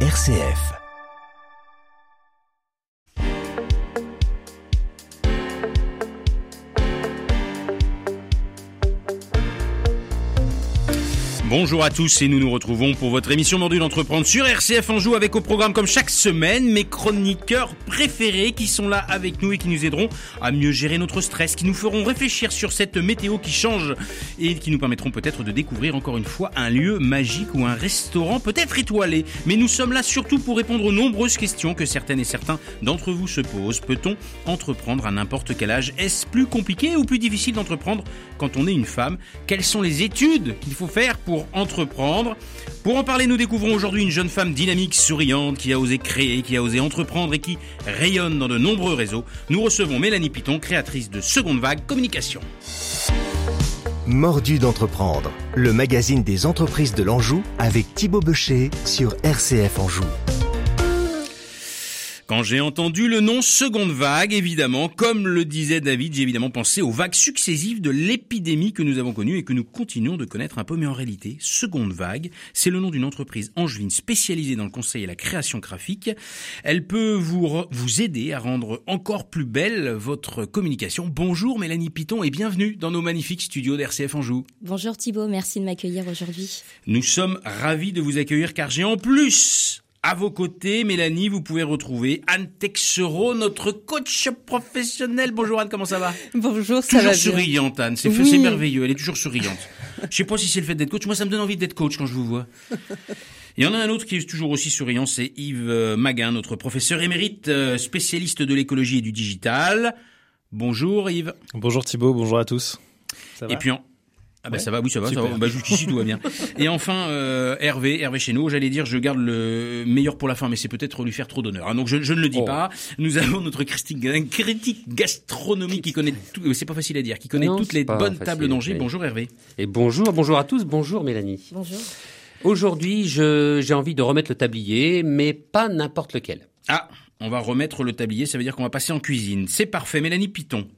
RCF. Bonjour à tous et nous nous retrouvons pour votre émission Mordu d'entreprendre sur RCF Anjou avec au programme comme chaque semaine mes chroniqueurs préférés qui sont là avec nous et qui nous aideront à mieux gérer notre stress, qui nous feront réfléchir sur cette météo qui change et qui nous permettront peut-être de découvrir encore une fois un lieu magique ou un restaurant peut-être étoilé. Mais nous sommes là surtout pour répondre aux nombreuses questions que certaines et certains d'entre vous se posent. Peut-on entreprendre à n'importe quel âge? Est-ce plus compliqué ou plus difficile d'entreprendre quand on est une femme? Quelles sont les études qu'il faut faire pour entreprendre. Pour en parler, nous découvrons aujourd'hui une jeune femme dynamique, souriante, qui a osé créer, qui a osé entreprendre et qui rayonne dans de nombreux réseaux. Nous recevons Mélanie Piton, créatrice de Seconde Vague Communication. Mordu d'entreprendre, le magazine des entreprises de l'Anjou avec Thibaut Becher sur RCF Anjou. Quand j'ai entendu le nom seconde vague, évidemment, comme le disait David, j'ai évidemment pensé aux vagues successives de l'épidémie que nous avons connue et que nous continuons de connaître un peu, mais en réalité, seconde vague, c'est le nom d'une entreprise angevine spécialisée dans le conseil et la création graphique. Elle peut vous, vous aider à rendre encore plus belle votre communication. Bonjour Mélanie Piton et bienvenue dans nos magnifiques studios d'RCF Anjou. Bonjour Thibault, merci de m'accueillir aujourd'hui. Nous sommes ravis de vous accueillir car j'ai en plus à vos côtés, Mélanie, vous pouvez retrouver Anne Texereau, notre coach professionnel. Bonjour Anne, comment ça va? Bonjour, ça toujours va souriante Anne, c'est Oui. merveilleux, elle est toujours souriante. Je sais pas si c'est le fait d'être coach, moi ça me donne envie d'être coach quand je vous vois. Il y en a un autre qui est toujours aussi souriant, c'est Yves euh, Maguin, notre professeur émérite, euh, spécialiste de l'écologie et du digital. Bonjour Yves. Bonjour Thibaut, bonjour à tous. Ça va? Et puis en... Ah bah Ouais. ça va, oui ça va, ça Super. va. Bah jusqu'ici tout va bien. Et enfin euh, Hervé, Hervé Chéneau, j'allais dire je garde le meilleur pour la fin, mais c'est peut-être lui faire trop d'honneur. hein. donc je, je ne le dis Oh. pas. Nous avons notre critique, un critique gastronomique qui connaît tout, euh, c'est pas facile à dire, qui connaît Non, toutes les bonnes facile, tables d'Angers. Bonjour Hervé. Et bonjour, bonjour à tous, bonjour Mélanie. Bonjour. Aujourd'hui, je- j'ai envie de remettre le tablier, mais pas n'importe lequel. Ah, on va remettre le tablier, ça veut dire qu'on va passer en cuisine. C'est parfait, Mélanie Piton.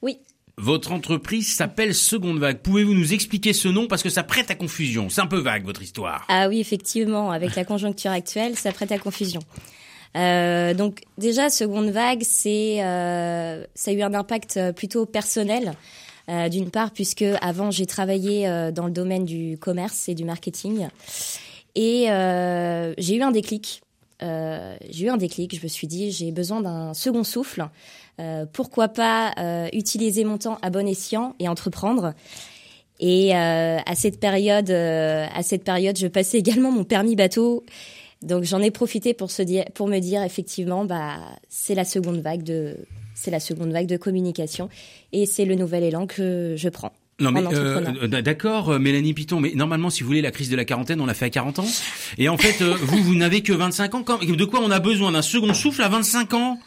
Oui. Votre entreprise s'appelle Seconde Vague. Pouvez-vous nous expliquer ce nom parce que ça prête à confusion? C'est un peu vague votre histoire. Ah oui, effectivement, avec la conjoncture actuelle, ça prête à confusion. Euh, donc déjà, seconde vague, c'est euh, ça a eu un impact euh, plutôt personnel. D'une part, puisque avant j'ai travaillé dans le domaine du commerce et du marketing, et j'ai eu un déclic. J'ai eu un déclic. Je me suis dit, j'ai besoin d'un second souffle. Euh, pourquoi pas euh, utiliser mon temps à bon escient et entreprendre Et euh, à cette période, à cette période, je passais également mon permis bateau. Donc j'en ai profité pour se dire, pour me dire effectivement, bah c'est la seconde vague de, c'est la seconde vague de communication et c'est le nouvel élan que je prends. Non mais euh, d'accord, Mélanie Piton, mais normalement, si vous voulez, la crise de la quarantaine, on l'a fait à 40 ans. Et en fait, vous, vous n'avez que 25 ans. De quoi on a besoin? D'un second souffle à 25 ans?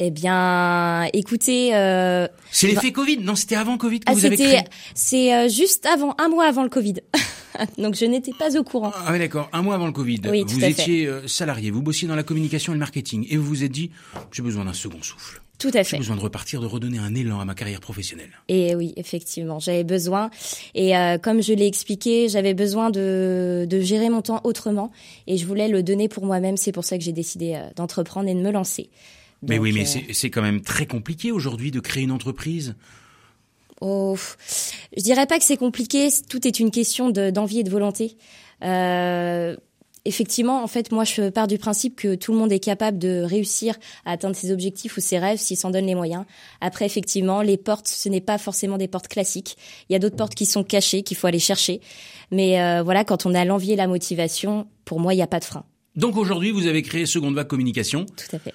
Eh bien, écoutez, euh, C'est l'effet Covid Non, c'était avant Covid que ah, vous avez créé. c'est euh, juste avant, un mois avant le Covid. Donc je n'étais pas au courant. Ah oui, d'accord. Un mois avant le Covid, Oui, tout vous à étiez euh, salarié, vous bossiez dans la communication et le marketing, et vous vous êtes dit, j'ai besoin d'un second souffle. Tout à J'ai fait. besoin de repartir, de redonner un élan à ma carrière professionnelle. Et oui, effectivement, j'avais besoin. Et euh, comme je l'ai expliqué, j'avais besoin de, de gérer mon temps autrement. Et je voulais le donner pour moi-même. C'est pour ça que j'ai décidé euh, d'entreprendre et de me lancer. Mais Donc, oui, mais euh, c'est quand même très compliqué aujourd'hui de créer une entreprise. Oh, je dirais pas que c'est compliqué. Tout est une question de- d'envie et de volonté. Euh, effectivement, en fait, moi, je pars du principe que tout le monde est capable de réussir à atteindre ses objectifs ou ses rêves s'il s'en donne les moyens. Après, effectivement, les portes, ce n'est pas forcément des portes classiques. Il y a d'autres portes qui sont cachées, qu'il faut aller chercher. Mais euh, voilà, quand on a l'envie et la motivation, pour moi, il n'y a pas de frein. Donc aujourd'hui, vous avez créé Seconde Vague Communication, Tout à fait.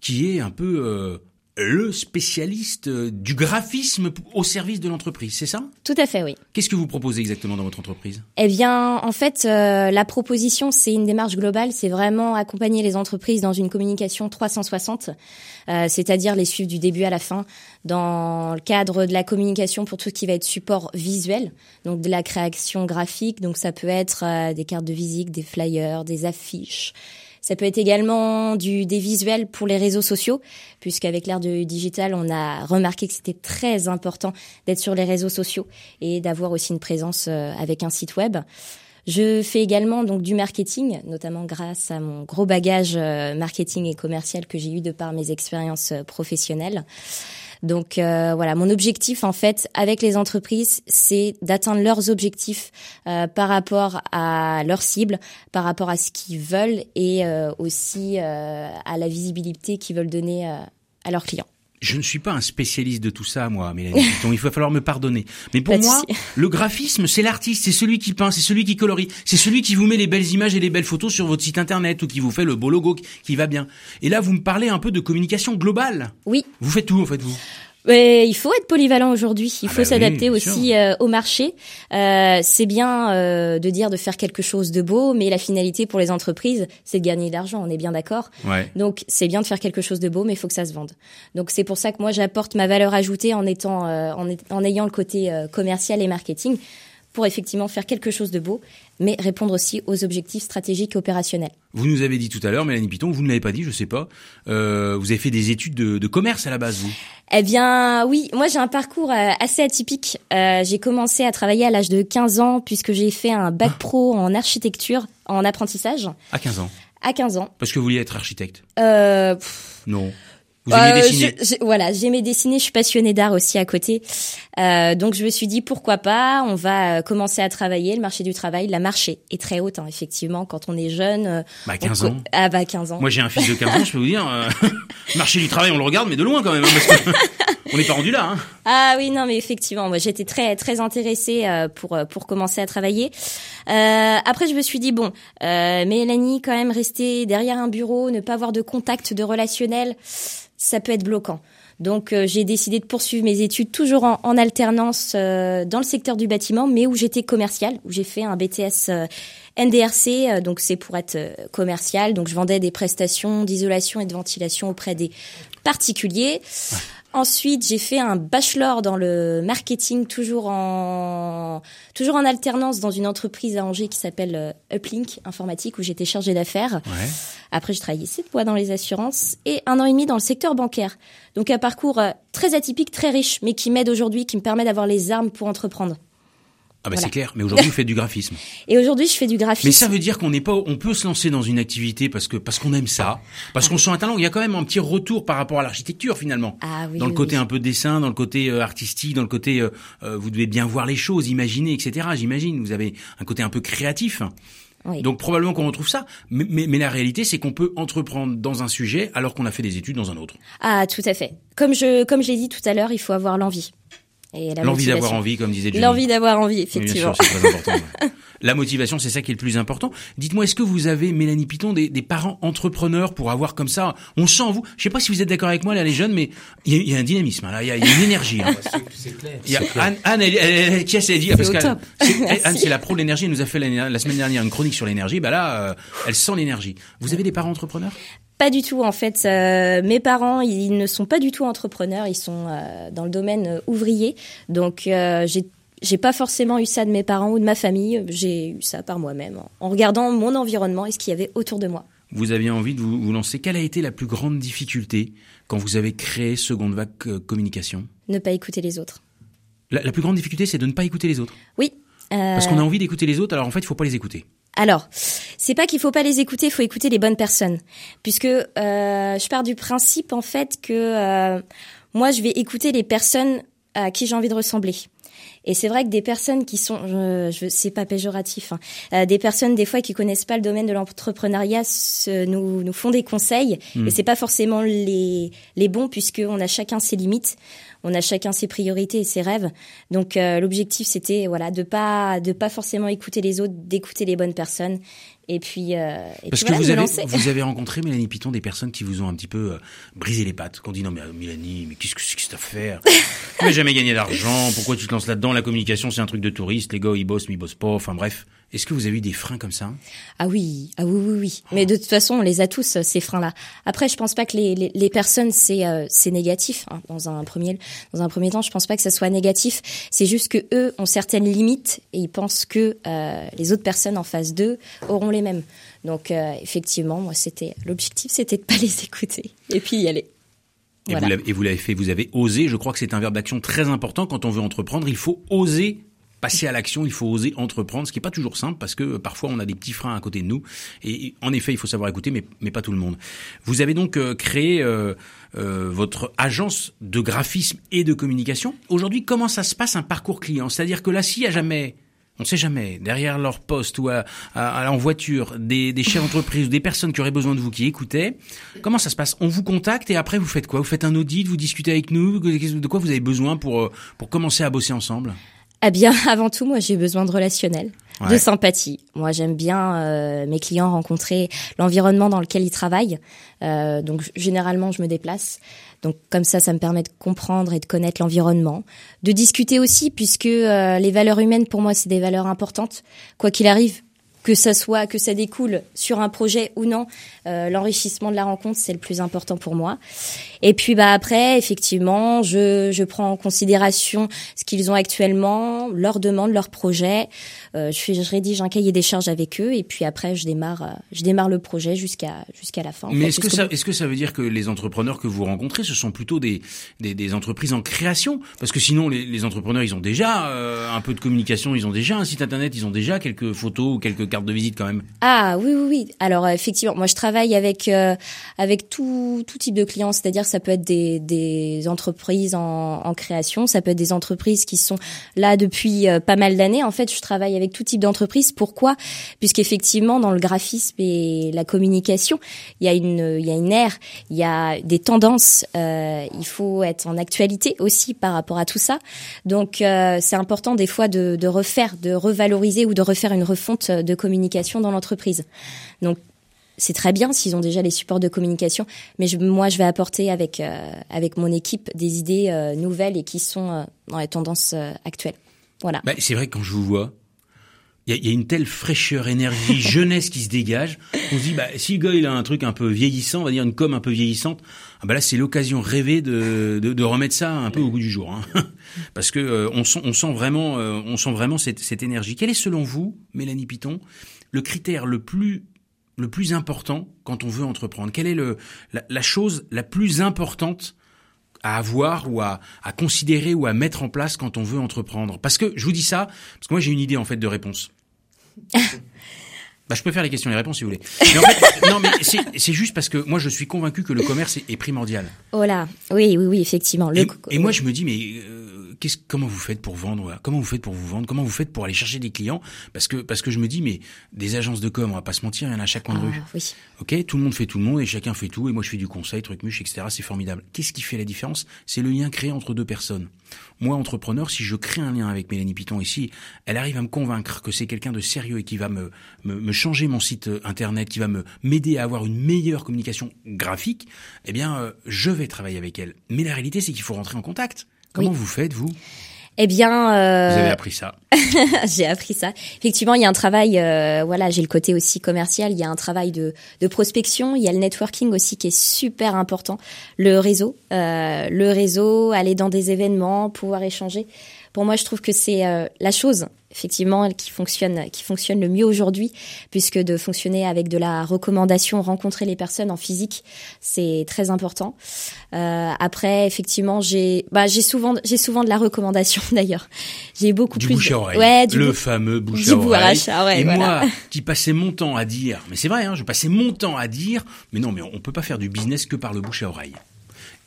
Qui est un peu euh, le spécialiste euh, du graphisme au service de l'entreprise, c'est ça? Tout à fait, oui. Qu'est-ce que vous proposez exactement dans votre entreprise? Eh bien, en fait, euh, la proposition, c'est une démarche globale. C'est vraiment accompagner les entreprises dans une communication 360, euh, c'est-à-dire les suivre du début à la fin, dans le cadre de la communication pour tout ce qui va être support visuel, donc de la création graphique. Donc, ça peut être euh, des cartes de visite, des flyers, des affiches. Ça peut être également du, des visuels pour les réseaux sociaux, puisqu'avec l'ère du digital, on a remarqué que c'était très important d'être sur les réseaux sociaux et d'avoir aussi une présence euh, avec un site web. Je fais également donc du marketing, notamment grâce à mon gros bagage euh, marketing et commercial que j'ai eu de par mes expériences euh, professionnelles. Donc euh, voilà, mon objectif en fait avec les entreprises, c'est d'atteindre leurs objectifs par rapport à leurs cibles, par rapport à ce qu'ils veulent et aussi à la visibilité qu'ils veulent donner à leurs clients. Je ne suis pas un spécialiste de tout ça, moi, Mélanie. Donc il va falloir me pardonner. Mais pour moi, le graphisme, c'est l'artiste, c'est celui qui peint, c'est celui qui colorie, c'est celui qui vous met les belles images et les belles photos sur votre site internet ou qui vous fait le beau logo qui va bien. Et là, vous me parlez un peu de communication globale. Oui. Vous faites tout, en fait, vous? Mais il faut être polyvalent aujourd'hui. Il ah faut bah s'adapter aussi euh, au marché. Euh, c'est bien euh, de dire de faire quelque chose de beau, mais la finalité pour les entreprises, c'est de gagner de l'argent. On est bien d'accord. Ouais. Donc c'est bien de faire quelque chose de beau, mais il faut que ça se vende. Donc c'est pour ça que moi j'apporte ma valeur ajoutée en étant en, en, ayant le côté commercial et marketing pour effectivement faire quelque chose de beau, mais répondre aussi aux objectifs stratégiques et opérationnels. Vous nous avez dit tout à l'heure, Mélanie Piton, vous ne l'avez pas dit, je sais pas, euh, vous avez fait des études de, de, commerce à la base, vous? Eh bien, oui, moi j'ai un parcours euh, assez atypique. Euh, j'ai commencé à travailler à l'âge de 15 ans, puisque j'ai fait un bac ah. pro en architecture, en apprentissage. À 15 ans À 15 ans. Parce que vous vouliez être architecte? Euh, Non. Vous aimiez euh, dessiner Voilà, j'aimais dessiner. Je suis passionnée d'art aussi à côté. Euh, donc je me suis dit pourquoi pas. On va euh, commencer à travailler. Le marché du travail, la marché est très haute, hein, effectivement, quand on est jeune. Euh, bah 15 ans. Ah bah 15 ans. Moi j'ai un fils de 15 ans, je peux vous dire. Euh, marché du travail, on le regarde, mais de loin quand même. Hein, parce que on n'est pas rendu là. Hein. Ah oui, non, mais effectivement, moi j'étais très très intéressée pour pour commencer à travailler. après, je me suis dit bon, Mélanie, quand même rester derrière un bureau, ne pas avoir de contact, de relationnel ça peut être bloquant. Donc euh, j'ai décidé de poursuivre mes études toujours en, alternance euh, dans le secteur du bâtiment, mais où j'étais commercial, où j'ai fait un BTS euh, NDRC, donc c'est pour être commercial. Donc je vendais des prestations d'isolation et de ventilation auprès des particuliers. Ensuite, j'ai fait un bachelor dans le marketing, toujours en toujours en alternance dans une entreprise à Angers qui s'appelle euh, Uplink Informatique, où j'étais chargée d'affaires. Ouais. Après, je travaillais sept mois dans les assurances et un an et demi dans le secteur bancaire. Donc un parcours euh, très atypique, très riche, mais qui m'aide aujourd'hui, qui me permet d'avoir les armes pour entreprendre. Ah bah c'est clair, mais aujourd'hui vous faites du graphisme. Et aujourd'hui je fais du graphisme. Mais ça veut dire qu'on n'est pas, on peut se lancer dans une activité parce que parce qu'on aime ça, parce qu'on sent un talent. Il y a quand même un petit retour par rapport à l'architecture finalement. Ah oui. Dans le côté un peu dessin, dans le côté euh, artistique, dans le côté euh, euh, vous devez bien voir les choses, imaginer, etc. J'imagine. Vous avez un côté un peu créatif. Oui. Donc probablement qu'on retrouve ça, mais, mais, mais la réalité c'est qu'on peut entreprendre dans un sujet alors qu'on a fait des études dans un autre. Ah tout à fait. Comme je comme je l'ai dit tout à l'heure, il faut avoir l'envie. L'envie d'avoir envie, comme disait Johnny. L'envie d'avoir envie, effectivement. c'est très important. La motivation, c'est ça qui est le plus important. Dites-moi, est-ce que vous avez, Mélanie Piton, des, des, parents entrepreneurs pour avoir comme ça On sent vous. Je sais pas si vous êtes d'accord avec moi, là, les jeunes, mais il y, y, a un dynamisme, hein, là, il y, a une énergie. Hein. c'est clair. Il y a Anne, Anne, elle, elle, elle, qui a dit parce qu'Anne, Anne, c'est la pro de l'énergie. Elle nous a fait la, la, semaine dernière une chronique sur l'énergie. Bah là, euh, elle sent l'énergie. Vous avez des parents entrepreneurs? Pas du tout en fait. Euh, mes parents, ils ne sont pas du tout entrepreneurs, ils sont euh, dans le domaine euh, ouvrier. Donc j'ai j'ai pas forcément eu ça de mes parents ou de ma famille, j'ai eu ça par moi-même en regardant mon environnement et ce qu'il y avait autour de moi. Vous aviez envie de vous, vous, lancer. Quelle a été la plus grande difficulté quand vous avez créé Seconde Vague Communication? Ne pas écouter les autres. La, la plus grande difficulté, c'est de ne pas écouter les autres? Oui. Parce qu'on a envie d'écouter les autres, alors en fait, il faut pas les écouter. Alors, c'est pas qu'il faut pas les écouter, il faut écouter les bonnes personnes, puisque euh, je pars du principe en fait que euh, moi je vais écouter les personnes à qui j'ai envie de ressembler. Et c'est vrai que des personnes qui sont, je, je c'est pas péjoratif, hein, euh, des personnes des fois qui connaissent pas le domaine de l'entrepreneuriat nous nous font des conseils mmh. et c'est pas forcément les les bons puisque on a chacun ses limites on a chacun ses priorités et ses rêves. Donc euh, l'objectif c'était voilà de pas de pas forcément écouter les autres, d'écouter les bonnes personnes et puis, euh, et Parce puis que voilà, vous, avez, vous avez rencontré, Mélanie Piton, des personnes qui vous ont un petit peu euh, brisé les pattes, qui ont dit non mais euh, Mélanie, mais qu'est-ce que c'est que cette affaire? Tu n'as jamais gagné d'argent, pourquoi tu te lances là-dedans? La communication c'est un truc de touriste, les gars ils bossent mais ils bossent pas, enfin bref. Est-ce que vous avez eu des freins comme ça? Ah oui, ah oui, oui, oui. Mais de toute façon, on les a tous ces freins-là. Après, je pense pas que les, les, les personnes c'est euh, c'est négatif hein, dans un premier dans un premier temps. Je pense pas que ça soit négatif. C'est juste que eux ont certaines limites et ils pensent que euh, les autres personnes en face d'eux auront les mêmes. Donc euh, effectivement, moi c'était l'objectif, c'était de pas les écouter et puis y aller. Et voilà. vous l'avez fait, vous avez osé. Je crois que c'est un verbe d'action très important quand on veut entreprendre. Il faut oser passer à l'action, il faut oser entreprendre, ce qui est pas toujours simple parce que parfois on a des petits freins à côté de nous. Et en effet, il faut savoir écouter, mais, mais pas tout le monde. Vous avez donc euh, créé euh, euh, votre agence de graphisme et de communication. Aujourd'hui, comment ça se passe un parcours client? C'est-à-dire que là, s'il y a jamais on ne sait jamais, derrière leur poste ou à, en voiture, des, des chefs d'entreprise ou des personnes qui auraient besoin de vous, qui écoutaient, comment ça se passe? On vous contacte et après vous faites quoi? Vous faites un audit, vous discutez avec nous, de quoi vous avez besoin pour, pour commencer à bosser ensemble? Eh bien, avant tout, moi, j'ai besoin de relationnel, de sympathie. Moi, j'aime bien euh, mes clients rencontrer l'environnement dans lequel ils travaillent. Euh, donc, généralement, je me déplace. Donc, comme ça, ça me permet de comprendre et de connaître l'environnement, de discuter aussi, puisque euh, les valeurs humaines, pour moi, c'est des valeurs importantes. Quoi qu'il arrive, que ça soit que ça découle sur un projet ou non, euh, l'enrichissement de la rencontre c'est le plus important pour moi. Et puis bah après effectivement, je, je prends en considération ce qu'ils ont actuellement, leurs demandes, leurs projets. Euh, je, je rédige un cahier des charges avec eux et puis après je démarre euh, je démarre le projet jusqu'à jusqu'à la fin. Mais est-ce que ça est-ce que ça veut dire que les entrepreneurs que vous rencontrez ce sont plutôt des des, des entreprises en création? Parce que sinon les, les entrepreneurs ils ont déjà euh, un peu de communication, ils ont déjà un site internet, ils ont déjà quelques photos ou quelques carte de visite quand même. Ah oui oui oui. Alors euh, effectivement, moi je travaille avec euh, avec tout tout type de clients, c'est-à-dire ça peut être des des entreprises en, en, création, ça peut être des entreprises qui sont là depuis euh, pas mal d'années. En fait, je travaille avec tout type d'entreprise. Pourquoi? Puisqu'effectivement, dans le graphisme et la communication, il y a une il y a une ère, il y a des tendances. il faut être en actualité aussi par rapport à tout ça. Donc c'est important des fois de, de refaire, de revaloriser ou de refaire une refonte de communication dans l'entreprise. Donc c'est très bien s'ils ont déjà les supports de communication, mais moi je vais apporter avec euh, avec mon équipe des idées euh, nouvelles et qui sont euh, dans les tendances actuelles. Voilà. Bah, c'est vrai que quand je vous vois, il y, y a, une telle fraîcheur, énergie, jeunesse qui se dégage. On se dit, bah, si le gars il a un truc un peu vieillissant, on va dire une com un peu vieillissante, ah bah là c'est l'occasion rêvée de, de, de, remettre ça un peu au goût du jour, hein. parce que on sent, on sent vraiment, on sent vraiment cette, cette énergie. Quel est selon vous, Mélanie Piton, le critère le plus le plus important quand on veut entreprendre? Quelle est le, la, chose la plus importante à avoir ou à, à, considérer ou à mettre en place quand on veut entreprendre? Parce que je vous dis ça, parce que moi j'ai une idée en fait de réponse. bah, je peux faire les questions et les réponses si vous voulez. Mais en fait, non, mais c'est juste parce que moi je suis convaincu que le commerce est, primordial. Oh là, oui, oui, oui, effectivement. Le... Et, moi je me dis, mais euh, comment vous faites pour vendre Comment vous faites pour vous vendre Comment vous faites pour aller chercher des clients? Parce que parce que je me dis mais des agences de com, on va pas se mentir, il y en a à chaque coin de ah, rue. Oui. Ok, tout le monde fait tout le monde et chacun fait tout et moi je fais du conseil, truc muche, etc. C'est formidable. Qu'est-ce qui fait la différence? C'est le lien créé entre deux personnes. Moi, entrepreneur, si je crée un lien avec Mélanie Piton ici, elle arrive à me convaincre que c'est quelqu'un de sérieux et qui va me, me, me, changer mon site euh, internet, qui va me m'aider à avoir une meilleure communication graphique, eh bien, euh, je vais travailler avec elle. Mais la réalité, c'est qu'il faut rentrer en contact. Comment vous faites, vous? Eh bien, euh... vous avez appris ça. j'ai appris ça. Effectivement, il y a un travail. Euh, voilà, j'ai le côté aussi commercial. Il y a un travail de, de, prospection. Il y a le networking aussi qui est super important. Le réseau, euh, le réseau, aller dans des événements, pouvoir échanger. Pour moi, je trouve que c'est euh, la chose effectivement qui fonctionne qui fonctionne le mieux aujourd'hui puisque de fonctionner avec de la recommandation rencontrer les personnes en physique c'est très important. Euh, après effectivement j'ai bah j'ai souvent j'ai souvent de la recommandation d'ailleurs. J'ai beaucoup du plus bouche à oreille. Ouais, le fameux bouche à oreille. et moi qui passais mon temps à dire mais c'est vrai hein, je passais mon temps à dire mais non mais on peut pas faire du business que par le bouche à oreille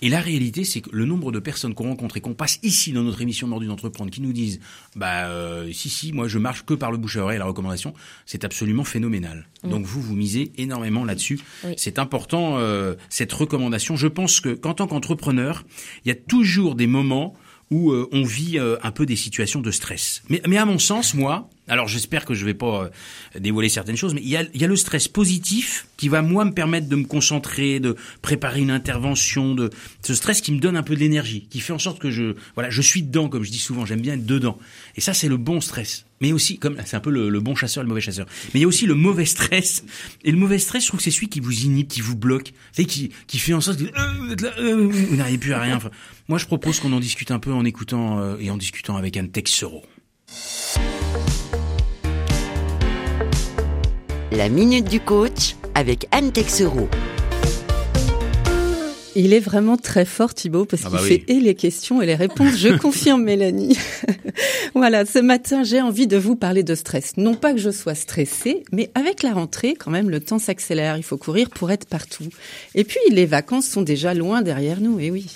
et la réalité, c'est que le nombre de personnes qu'on rencontre et qu'on passe ici dans notre émission Mordu d'entreprendre, qui nous disent, bah euh, si si, moi je marche que par le bouche à oreille, la recommandation, c'est absolument phénoménal. Mm. Donc vous vous misez énormément là-dessus. C'est important euh, cette recommandation. Je pense que qu'en tant qu'entrepreneur, il y a toujours des moments où euh, on vit un peu des situations de stress. Mais, mais à mon sens, moi, alors j'espère que je vais pas euh, dévoiler certaines choses, mais il y a, il y a le stress positif qui va moi me permettre de me concentrer, de préparer une intervention, de ce stress qui me donne un peu d'énergie, qui fait en sorte que je voilà, je suis dedans comme je dis souvent, j'aime bien être dedans. Et ça c'est le bon stress. Mais aussi comme c'est un peu le, bon chasseur et le mauvais chasseur. Mais il y a aussi le mauvais stress. Et le mauvais stress, je trouve que c'est celui qui vous inhibe, qui vous bloque, c'est qui qui fait en sorte que vous n'arrivez plus à rien. moi je propose qu'on en discute un peu en écoutant et en discutant avec Anne Texero. La minute du coach avec Anne Texero. Il est vraiment très fort Thibaut parce Ah qu'il bah fait et les questions et les réponses. Je confirme Mélanie. voilà, ce matin j'ai envie de vous parler de stress. Non pas que je sois stressée, mais avec la rentrée quand même le temps s'accélère. Il faut courir pour être partout. Et puis les vacances sont déjà loin derrière nous. Et oui.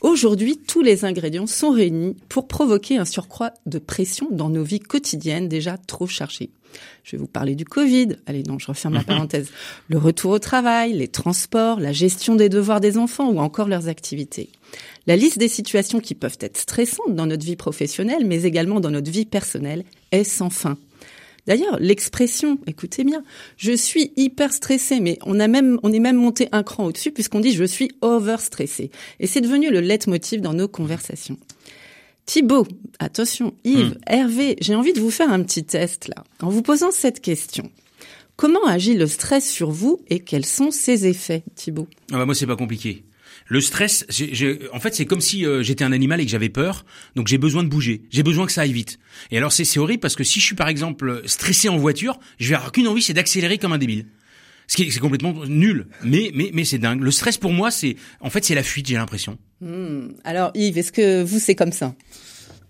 Aujourd'hui, tous les ingrédients sont réunis pour provoquer un surcroît de pression dans nos vies quotidiennes déjà trop chargées. Je vais vous parler du Covid. Allez, non, je referme la parenthèse. Le retour au travail, les transports, la gestion des devoirs des enfants ou encore leurs activités. La liste des situations qui peuvent être stressantes dans notre vie professionnelle, mais également dans notre vie personnelle, est sans fin. D'ailleurs, l'expression, écoutez bien, je suis hyper stressé, mais on a même, on est même monté un cran au-dessus puisqu'on dit je suis over stressé. Et c'est devenu le leitmotiv dans nos conversations. Thibaut, attention, Yves, Hervé, j'ai envie de vous faire un petit test là, en vous posant cette question. Comment agit le stress sur vous et quels sont ses effets, Thibaut? Ah bah moi c'est pas compliqué. Le stress, j'ai- j'ai- en fait, c'est comme si euh, j'étais un animal et que j'avais peur, donc j'ai besoin de bouger, j'ai besoin que ça aille vite. Et alors c'est c'est horrible parce que si je suis par exemple stressé en voiture, je vais avoir qu'une envie, c'est d'accélérer comme un débile. Ce qui est, c'est complètement nul, mais mais mais c'est dingue. Le stress pour moi, c'est en fait c'est la fuite, j'ai l'impression. Hmm, Alors Yves, est-ce que vous c'est comme ça?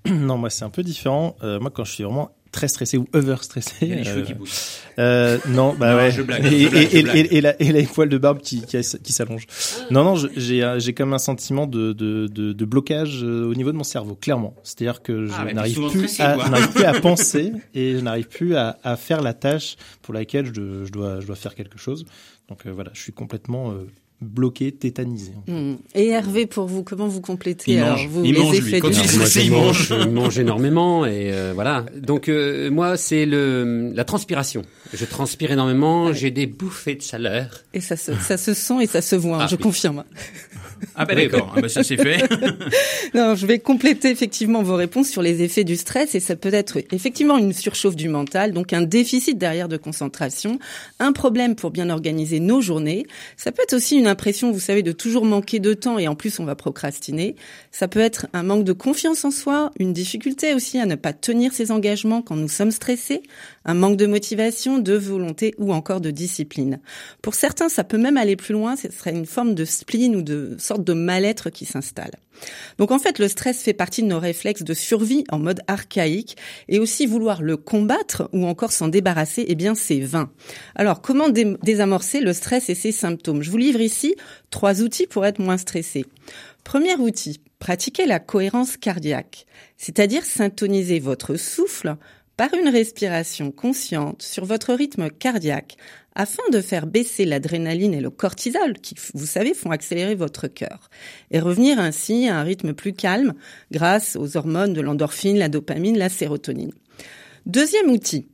Non, moi c'est un peu différent. Euh, moi quand je suis vraiment très stressé ou over stressé. Il y a les cheveux euh, qui poussent. euh, non, bah Non, ouais. je blague, et, je blague, et- je et- blague. et- et la- et les poils de barbe qui, qui, qui s'allongent. Non, non, je- j'ai euh, j'ai comme un sentiment de, de, de, de blocage au niveau de mon cerveau, clairement. C'est-à-dire que je Ah, t'es n'arrive plus, stressé, à, je plus à penser et je n'arrive plus à, à faire la tâche pour laquelle je, dois- je dois je dois faire quelque chose. Donc euh, voilà, je suis complètement euh, bloqué, tétanisé. Hmm. Et Hervé, pour vous, comment vous complétez Il alors, mange, vous, il les mange, lui. effets Quand il stressé, il mange. Je mange énormément et euh, voilà. Donc euh, moi, c'est le la transpiration. Je transpire énormément. J'ai des bouffées de chaleur. Et ça se, ça se sent et ça se voit, hein, Ah, je oui. confirme. Ah Oui, d'accord, ah bah ça c'est fait. Non, je vais compléter effectivement vos réponses sur les effets du stress et ça peut être effectivement une surchauffe du mental, donc un déficit derrière de concentration, un problème pour bien organiser nos journées. Ça peut être aussi une impression, vous savez, de toujours manquer de temps et en plus on va procrastiner. Ça peut être un manque de confiance en soi, une difficulté aussi à ne pas tenir ses engagements quand nous sommes stressés, un manque de motivation, de volonté ou encore de discipline. Pour certains, ça peut même aller plus loin, ce serait une forme de spleen ou de sorte de mal-être qui s'installe. Donc en fait, le stress fait partie de nos réflexes de survie en mode archaïque et aussi vouloir le combattre ou encore s'en débarrasser, eh bien c'est vain. Alors comment dé- désamorcer le stress et ses symptômes? Je vous livre ici trois outils pour être moins stressé. Premier outil, pratiquer la cohérence cardiaque, c'est-à-dire syntoniser votre souffle par une respiration consciente sur votre rythme cardiaque afin de faire baisser l'adrénaline et le cortisol qui, vous savez, font accélérer votre cœur et revenir ainsi à un rythme plus calme grâce aux hormones de l'endorphine, la dopamine, la sérotonine. Deuxième outil,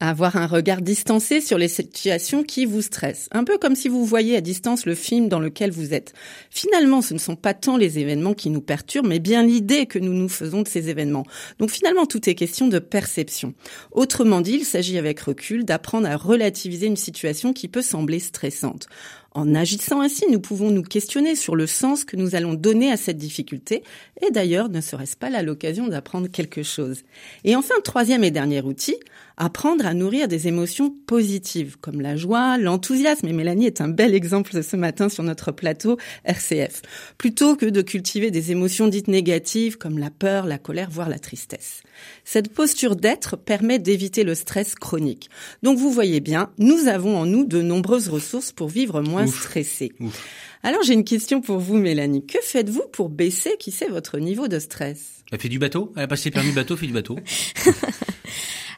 avoir un regard distancé sur les situations qui vous stressent. Un peu comme si vous voyez à distance le film dans lequel vous êtes. Finalement, ce ne sont pas tant les événements qui nous perturbent, mais bien l'idée que nous nous faisons de ces événements. Donc finalement, tout est question de perception. Autrement dit, il s'agit avec recul d'apprendre à relativiser une situation qui peut sembler stressante. En agissant ainsi, nous pouvons nous questionner sur le sens que nous allons donner à cette difficulté, et d'ailleurs, ne serait-ce pas là l'occasion d'apprendre quelque chose? Et enfin, troisième et dernier outil, apprendre à nourrir des émotions positives, comme la joie, l'enthousiasme, et Mélanie est un bel exemple ce matin sur notre plateau RCF, plutôt que de cultiver des émotions dites négatives, comme la peur, la colère, voire la tristesse. Cette posture d'être permet d'éviter le stress chronique. Donc vous voyez bien, nous avons en nous de nombreuses ressources pour vivre moins Ouf. stressé. Ouf. Alors j'ai une question pour vous, Mélanie. Que faites-vous pour baisser, qui sait, votre niveau de stress? Elle fait du bateau? Elle a passé le permis bateau, fait du bateau.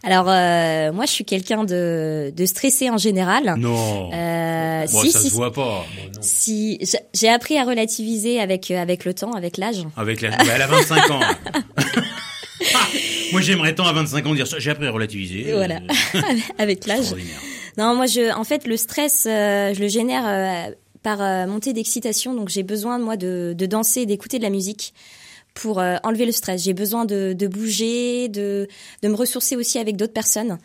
Alors euh, moi, je suis quelqu'un de, de stressé en général. Non. Euh, Bon, si, ça si, se voit pas. si, j'ai- appris à relativiser avec euh, avec le temps, avec l'âge. Avec bah, elle a 25 ans. Moi, j'aimerais tant à 25 ans dire ça. J'ai appris à relativiser. Voilà. Euh, avec l'âge. Non, moi, je, en fait, le stress, euh, je le génère euh, par euh, montée d'excitation. Donc, j'ai besoin, moi, de, de danser, d'écouter de la musique pour enlever le stress. J'ai besoin de, de bouger, de, de me ressourcer aussi avec d'autres personnes.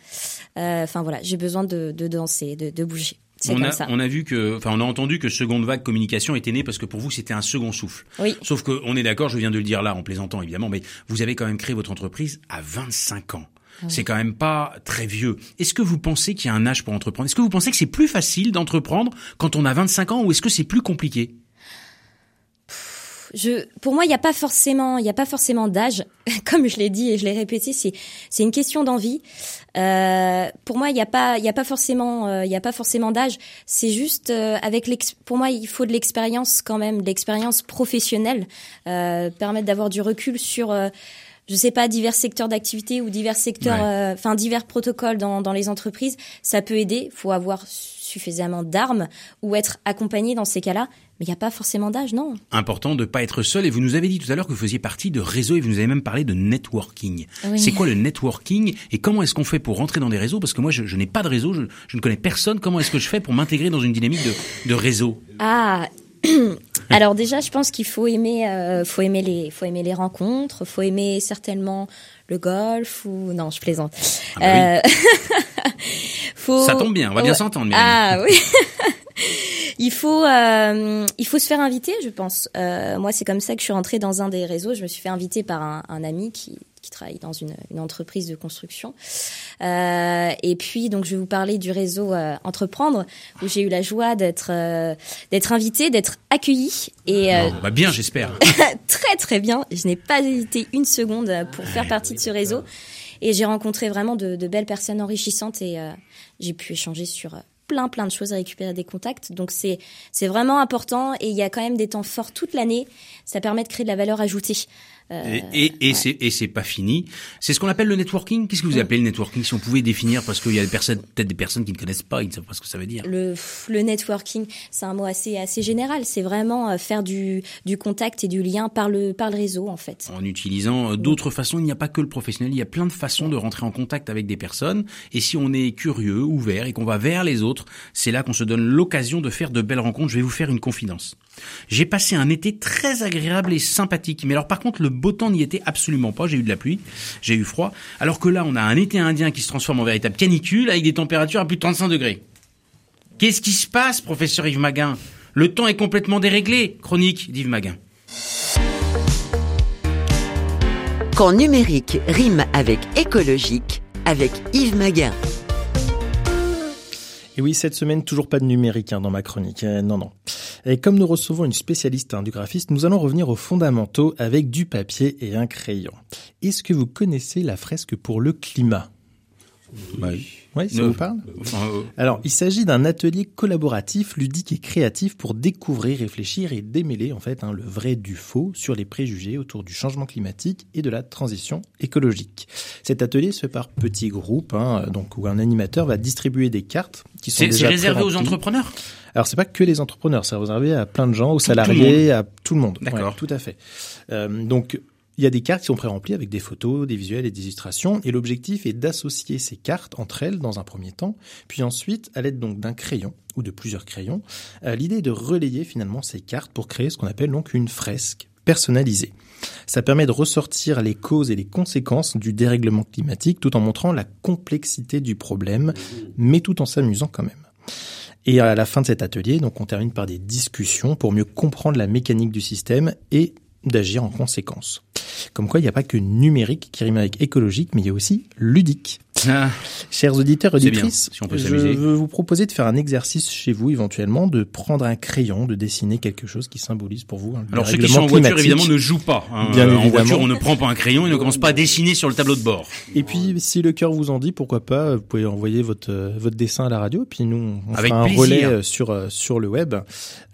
Enfin, voilà, j'ai besoin de, danser, de, bouger. On a, on a vu que, enfin, on a entendu que seconde vague communication était née parce que pour vous c'était un second souffle. Oui. Sauf que on est d'accord, je viens de le dire là en plaisantant évidemment, mais vous avez quand même créé votre entreprise à 25 ans. C'est quand même pas très vieux. Est-ce que vous pensez qu'il y a un âge pour entreprendre? Est-ce que vous pensez que c'est plus facile d'entreprendre quand on a 25 ans ou est-ce que c'est plus compliqué? Je, pour moi, il n'y a pas forcément, il n'y a pas forcément d'âge. Comme je l'ai dit et je l'ai répété, c'est, c'est une question d'envie. Euh, pour moi, il n'y a pas, il y a pas forcément, euh, il y a pas forcément d'âge. C'est juste euh, avec l'ex. Pour moi, il faut de l'expérience quand même, de l'expérience professionnelle, euh, permettre d'avoir du recul sur. Je sais pas divers secteurs d'activité ou divers secteurs, Ouais. euh, enfin divers protocoles dans, dans les entreprises, ça peut aider. Faut avoir suffisamment d'armes ou être accompagné dans ces cas-là. Mais il n'y a pas forcément d'âge, non. Important de pas être seul. Et vous nous avez dit tout à l'heure que vous faisiez partie de réseaux et vous nous avez même parlé de networking. Oui. C'est quoi le networking et comment est-ce qu'on fait pour rentrer dans des réseaux? Parce que moi, je, je n'ai pas de réseau, je, je ne connais personne. Comment est-ce que je fais pour m'intégrer dans une dynamique de, de réseau? Ah. Alors déjà, je pense qu'il faut aimer, euh, faut aimer les, faut aimer les rencontres, faut aimer certainement le golf ou non, je plaisante. Ah bah oui. Euh, faut... Ça tombe bien, on va bien s'entendre. Ah oui. il faut, euh, il faut se faire inviter, je pense. Euh, moi, c'est comme ça que je suis rentrée dans un des réseaux. Je me suis fait inviter par un, un ami qui, qui travaille dans une, une entreprise de construction. Euh, et puis, donc, je vais vous parler du réseau euh, Entreprendre, où j'ai eu la joie d'être, euh, d'être invitée, d'être accueillie et euh, Bon, bah bien, j'espère. très très bien. Je n'ai pas hésité une seconde pour faire partie de ce réseau. Et j'ai rencontré vraiment de, de belles personnes enrichissantes et euh, j'ai pu échanger sur euh, plein plein de choses, récupérer des contacts. Donc c'est c'est vraiment important et il y a quand même des temps forts toute l'année. Ça permet de créer de la valeur ajoutée. Euh, Et, et, et c'est et c'est pas fini. C'est ce qu'on appelle le networking. Qu'est-ce que vous appelez le networking Si on pouvait définir, parce qu'il y a des personnes, peut-être des personnes qui ne connaissent pas, ils ne savent pas ce que ça veut dire. le, le networking, c'est un mot assez assez général. C'est vraiment euh, faire du, du contact et du lien par le par le réseau en fait. En utilisant euh, d'autres façons, il n'y a pas que le professionnel, il y a plein de façons de rentrer en contact avec des personnes. Et si on est curieux, ouvert et qu'on va vers les autres, c'est là qu'on se donne l'occasion de faire de belles rencontres. Je vais vous faire une confidence. J'ai passé un été très agréable et sympathique. Mais alors par contre, le beau temps n'y était absolument pas. J'ai eu de la pluie, j'ai eu froid. Alors que là, on a un été indien qui se transforme en véritable canicule avec des températures à plus de 35 degrés. Qu'est-ce qui se passe, professeur Yves Maguin? Le temps est complètement déréglé. Chronique d'Yves Maguin. Quand numérique rime avec écologique, avec Yves Maguin. Et oui, cette semaine, toujours pas de numérique hein, dans ma chronique. Euh, non, non. Et comme nous recevons une spécialiste hein, du graphiste, nous allons revenir aux fondamentaux avec du papier et un crayon. Est-ce que vous connaissez la fresque pour le climat? Oui, ça Ne- vous parle euh, Alors, il s'agit d'un atelier collaboratif, ludique et créatif pour découvrir, réfléchir et démêler en fait hein, le vrai du faux sur les préjugés autour du changement climatique et de la transition écologique. Cet atelier se fait par petits groupes, hein, donc où un animateur va distribuer des cartes qui sont déjà réservé aux entrepreneurs? Alors c'est pas que les entrepreneurs, c'est réservé à plein de gens, aux Tout- tout le salariés, à tout le monde. D'accord. Ouais, tout à fait. Euh, donc il y a des cartes qui sont pré-remplies avec des photos, des visuels et des illustrations, et l'objectif est d'associer ces cartes entre elles dans un premier temps, puis ensuite à l'aide donc d'un crayon ou de plusieurs crayons, euh, l'idée est de relayer finalement ces cartes pour créer ce qu'on appelle donc une fresque personnalisée. Ça permet de ressortir les causes et les conséquences du dérèglement climatique tout en montrant la complexité du problème, mais tout en s'amusant quand même. Et à la fin de cet atelier, donc on termine par des discussions pour mieux comprendre la mécanique du système et d'agir en conséquence. Comme quoi, il n'y a pas que numérique qui rime avec écologique, mais il y a aussi ludique. Ah, Chers auditeurs bien, auditrices, si on peut je veux vous proposer de faire un exercice chez vous éventuellement, de prendre un crayon, de dessiner quelque chose qui symbolise pour vous hein, Alors ceux qui sont en voiture évidemment ne jouent pas. hein. Bien Euh, en évidemment. voiture on ne prend pas un crayon et ne commence pas à dessiner sur le tableau de bord. Et puis, si le cœur vous en dit, pourquoi pas, vous pouvez envoyer votre euh, votre dessin à la radio, puis nous on Avec fera un plaisir. relais euh, sur euh, sur le web.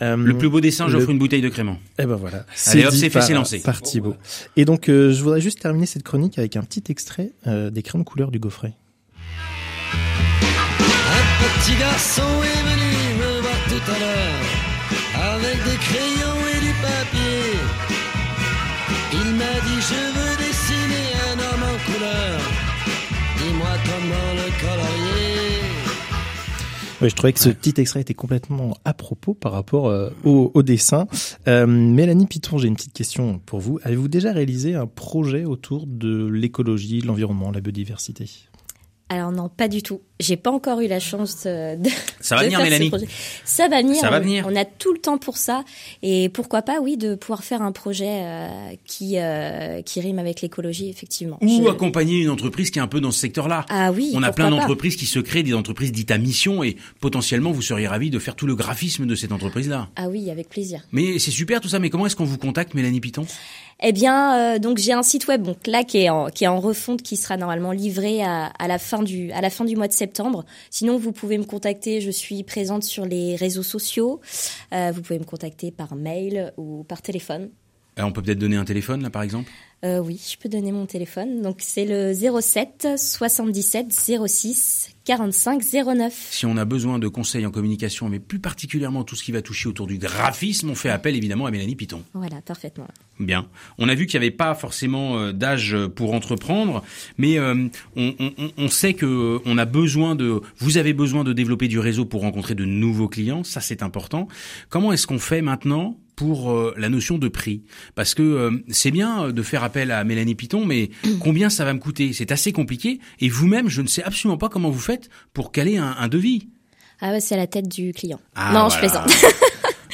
Euh, Le plus beau dessin, j'offre le- une bouteille de crément. Eh ben voilà. Allez, hop, c'est fait, c'est lancé. Par Thibaut. Et donc, euh, je voudrais juste terminer cette chronique avec un petit extrait euh, des crayons de couleur du Gaufret. Petit garçon est venu me voir tout à l'heure avec des crayons et du papier. Il m'a dit je veux dessiner un homme en couleur. Dis-moi comment le colorier. Ouais, je trouvais que ce petit extrait était complètement à propos par rapport euh, au, au dessin. Euh, Mélanie Piton, j'ai une petite question pour vous. Avez-vous déjà réalisé un projet autour de l'écologie, l'environnement, la biodiversité? Alors non, pas du tout. J'ai pas encore eu la chance de. de- Ça va de venir, faire Mélanie. Ça va venir. Ça va on- venir. On a tout le temps pour ça. Et pourquoi pas, oui, de pouvoir faire un projet euh, qui euh, qui rime avec l'écologie, effectivement. Ou Je- accompagner une entreprise qui est un peu dans ce secteur-là. Ah oui. On a plein d'entreprises qui se créent, des entreprises dites à mission, et potentiellement vous seriez ravis de faire tout le graphisme de cette entreprise-là. Ah oui, avec plaisir. Mais c'est super tout ça, mais comment est-ce qu'on vous contacte, Mélanie Piton? Eh bien, euh, donc j'ai un site web donc là qui est en refonte, qui sera normalement livré à, la fin du mois de septembre. Sinon, vous pouvez me contacter. Je suis présente sur les réseaux sociaux. Euh, vous pouvez me contacter par mail ou par téléphone. On peut peut-être donner un téléphone, là, par exemple? Euh, oui, je peux donner mon téléphone. Donc c'est le 07 77 06 45 09. Si on a besoin de conseils en communication, mais plus particulièrement tout ce qui va toucher autour du graphisme, on fait appel évidemment à Mélanie Piton. Voilà, parfaitement. Bien. On a vu qu'il n'y avait pas forcément euh, d'âge pour entreprendre, mais euh, on, on- sait que euh, on a besoin de. Vous avez besoin de développer du réseau pour rencontrer de nouveaux clients. Ça, c'est important. Comment est-ce qu'on fait maintenant pour euh, la notion de prix Parce que euh, c'est bien euh, de faire appel à Mélanie Piton, mais combien ça va me coûter? C'est assez compliqué. Et vous-même, je ne sais absolument pas comment vous faites pour caler un, un devis. Ah ouais, c'est à la tête du client. Ah, non, voilà. je plaisante.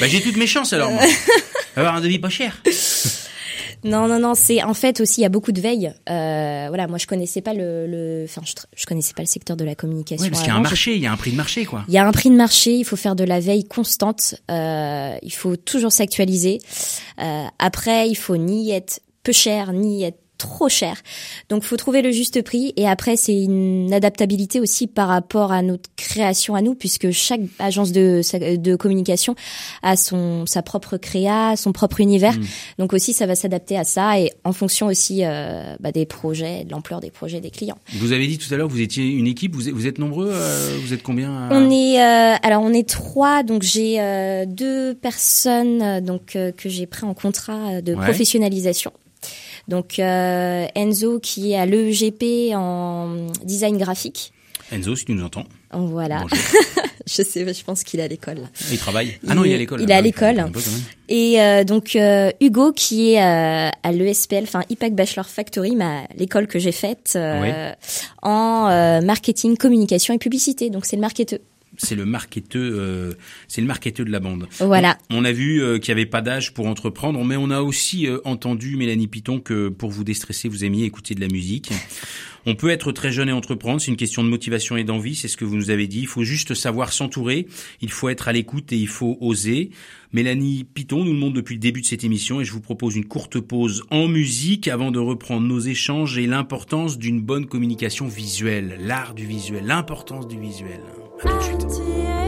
bah, j'ai toutes mes chances alors. Moi. Avoir un devis pas cher. Non, non, non, c'est en fait aussi il y a beaucoup de veille. Euh, voilà, moi je connaissais pas le, le enfin je, je connaissais pas le secteur de la communication. Ouais, parce qu'il y a un marché, il y a un prix de marché, quoi. Il y a un prix de marché, il faut faire de la veille constante, euh, il faut toujours s'actualiser. Euh, après, il faut ni être peu cher, ni être trop cher. Donc, faut trouver le juste prix. Et après, c'est une adaptabilité aussi par rapport à notre création à nous, puisque chaque agence de, de communication a son sa propre créa, son propre univers. Mm. Donc aussi, ça va s'adapter à ça et en fonction aussi euh, bah, des projets, de l'ampleur des projets des clients. Vous avez dit tout à l'heure, vous étiez une équipe. Vous êtes, vous êtes nombreux. euh, vous êtes combien à- On est euh, alors on est trois, donc j'ai euh, deux personnes euh, donc euh, que j'ai pris en contrat de Ouais. professionnalisation. Donc euh, Enzo qui est à l'EGP en design graphique. Enzo, si tu nous entends. Voilà. Je sais, je pense qu'il est à l'école. Il travaille. Il Ah non, il est à l'école. il est à Ah l'école. Et euh, donc euh, Hugo qui est euh, à l'ESPL, enfin IPAC Bachelor Factory, ma l'école que j'ai faite en marketing, communication et publicité. Donc c'est le marketeur. C'est le marketeur, euh, c'est le marketeur de la bande. Voilà. On, on a vu euh, qu'il n'y avait pas d'âge pour entreprendre, mais on a aussi euh, entendu Mélanie Piton que pour vous déstresser, vous aimiez écouter de la musique. On peut être très jeune et entreprendre, c'est une question de motivation et d'envie, c'est ce que vous nous avez dit. Il faut juste savoir s'entourer, il faut être à l'écoute et il faut oser. Mélanie Piton nous le montre depuis le début de cette émission et je vous propose une courte pause en musique avant de reprendre nos échanges et l'importance d'une bonne communication visuelle, l'art du visuel, l'importance du visuel. À tout de suite.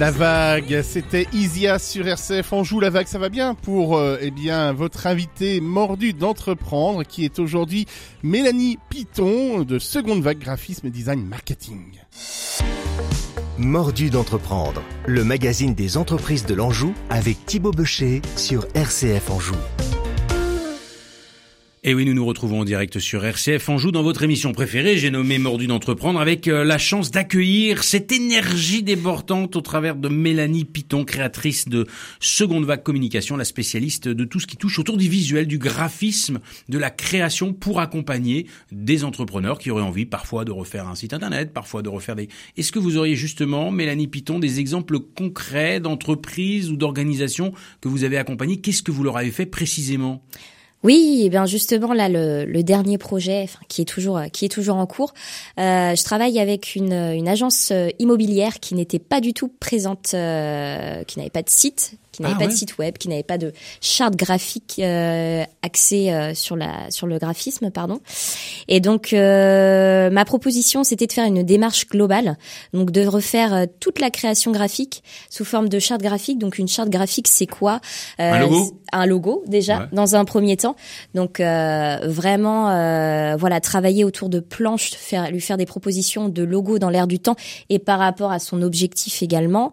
La vague, c'était Isia sur RCF Anjou. La vague, ça va bien pour euh, eh bien votre invité mordu d'entreprendre qui est aujourd'hui Mélanie Piton de Seconde Vague Graphisme Design Marketing. Mordu d'entreprendre, le magazine des entreprises de l'Anjou avec Thibaut Becher sur RCF Anjou. Et oui, nous nous retrouvons en direct sur RCF Anjou dans votre émission préférée, j'ai nommé Mordu d'entreprendre, avec euh, la chance d'accueillir cette énergie débordante au travers de Mélanie Piton, créatrice de Seconde Vague Communication, la spécialiste de tout ce qui touche autour du visuel, du graphisme, de la création pour accompagner des entrepreneurs qui auraient envie parfois de refaire un site internet, parfois de refaire des... Est-ce que vous auriez justement, Mélanie Piton, des exemples concrets d'entreprises ou d'organisations que vous avez accompagnées? Qu'est-ce que vous leur avez fait précisément? Oui, et bien justement là le, dernier projet, enfin, qui est toujours qui est toujours en cours. euh, je travaille avec une, agence euh, immobilière qui n'était pas du tout présente, euh, qui n'avait pas de site, qui n'avait Ah pas ouais. de site web, qui n'avait pas de charte graphique euh, axée euh, sur la sur le graphisme, pardon. Et donc euh, ma proposition c'était de faire une démarche globale, donc de refaire euh, toute la création graphique sous forme de charte graphique. Donc une charte graphique c'est quoi Euh, Un logo Un logo déjà Ouais. dans un premier temps. Donc euh, vraiment euh, voilà travailler autour de planches, faire lui faire des propositions de logos dans l'air du temps et par rapport à son objectif également.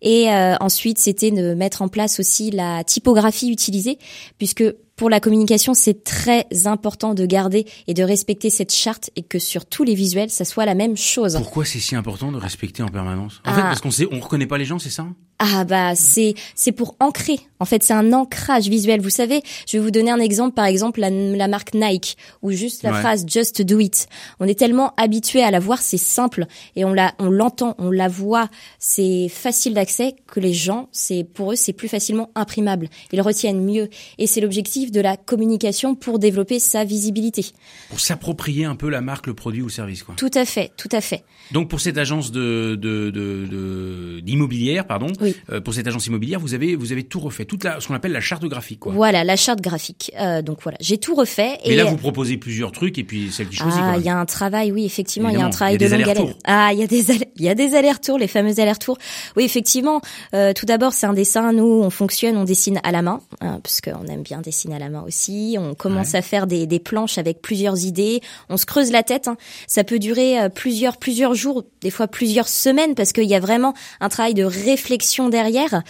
Et euh, ensuite c'était de mettre en place aussi la typographie utilisée puisque pour la communication, c'est très important de garder et de respecter cette charte et que sur tous les visuels, ça soit la même chose. Pourquoi c'est si important de respecter en permanence? En Ah. fait, parce qu'on sait, on reconnaît pas les gens, c'est ça? Ah bah c'est c'est pour ancrer. En fait, c'est un ancrage visuel. Vous savez, je vais vous donner un exemple. Par exemple, la, la marque Nike ou juste la Ouais. phrase Just Do It. On est tellement habitué à la voir, c'est simple et on la on l'entend, on la voit, c'est facile d'accès que les gens, c'est pour eux, c'est plus facilement imprimable. Ils retiennent mieux et c'est l'objectif de la communication pour développer sa visibilité. Pour s'approprier un peu la marque, le produit ou le service, quoi. Tout à fait, tout à fait. Donc pour cette agence de de de de- d'immobilière, pardon, Oui. Euh, pour cette agence immobilière, vous avez vous avez tout refait, toute la ce qu'on appelle la charte graphique, quoi. Voilà, la charte graphique. Euh, donc voilà, j'ai tout refait. Mais et là, vous proposez plusieurs trucs et puis celle qui choisit. Ah, il y a un travail, oui, effectivement, il y a un travail de longue haleine. Ah, il y a des il y a des allers-retours, les fameux allers-retours. Oui, effectivement. euh, tout d'abord, c'est un dessin. Nous, on fonctionne, on dessine à la main, hein, parce qu'on aime bien dessiner à la main aussi. On commence à faire des, des planches avec plusieurs idées. On se creuse la tête. hein. Ça peut durer euh, plusieurs plusieurs jours, des fois plusieurs semaines, parce qu'il y a vraiment un travail de réflexion derrière,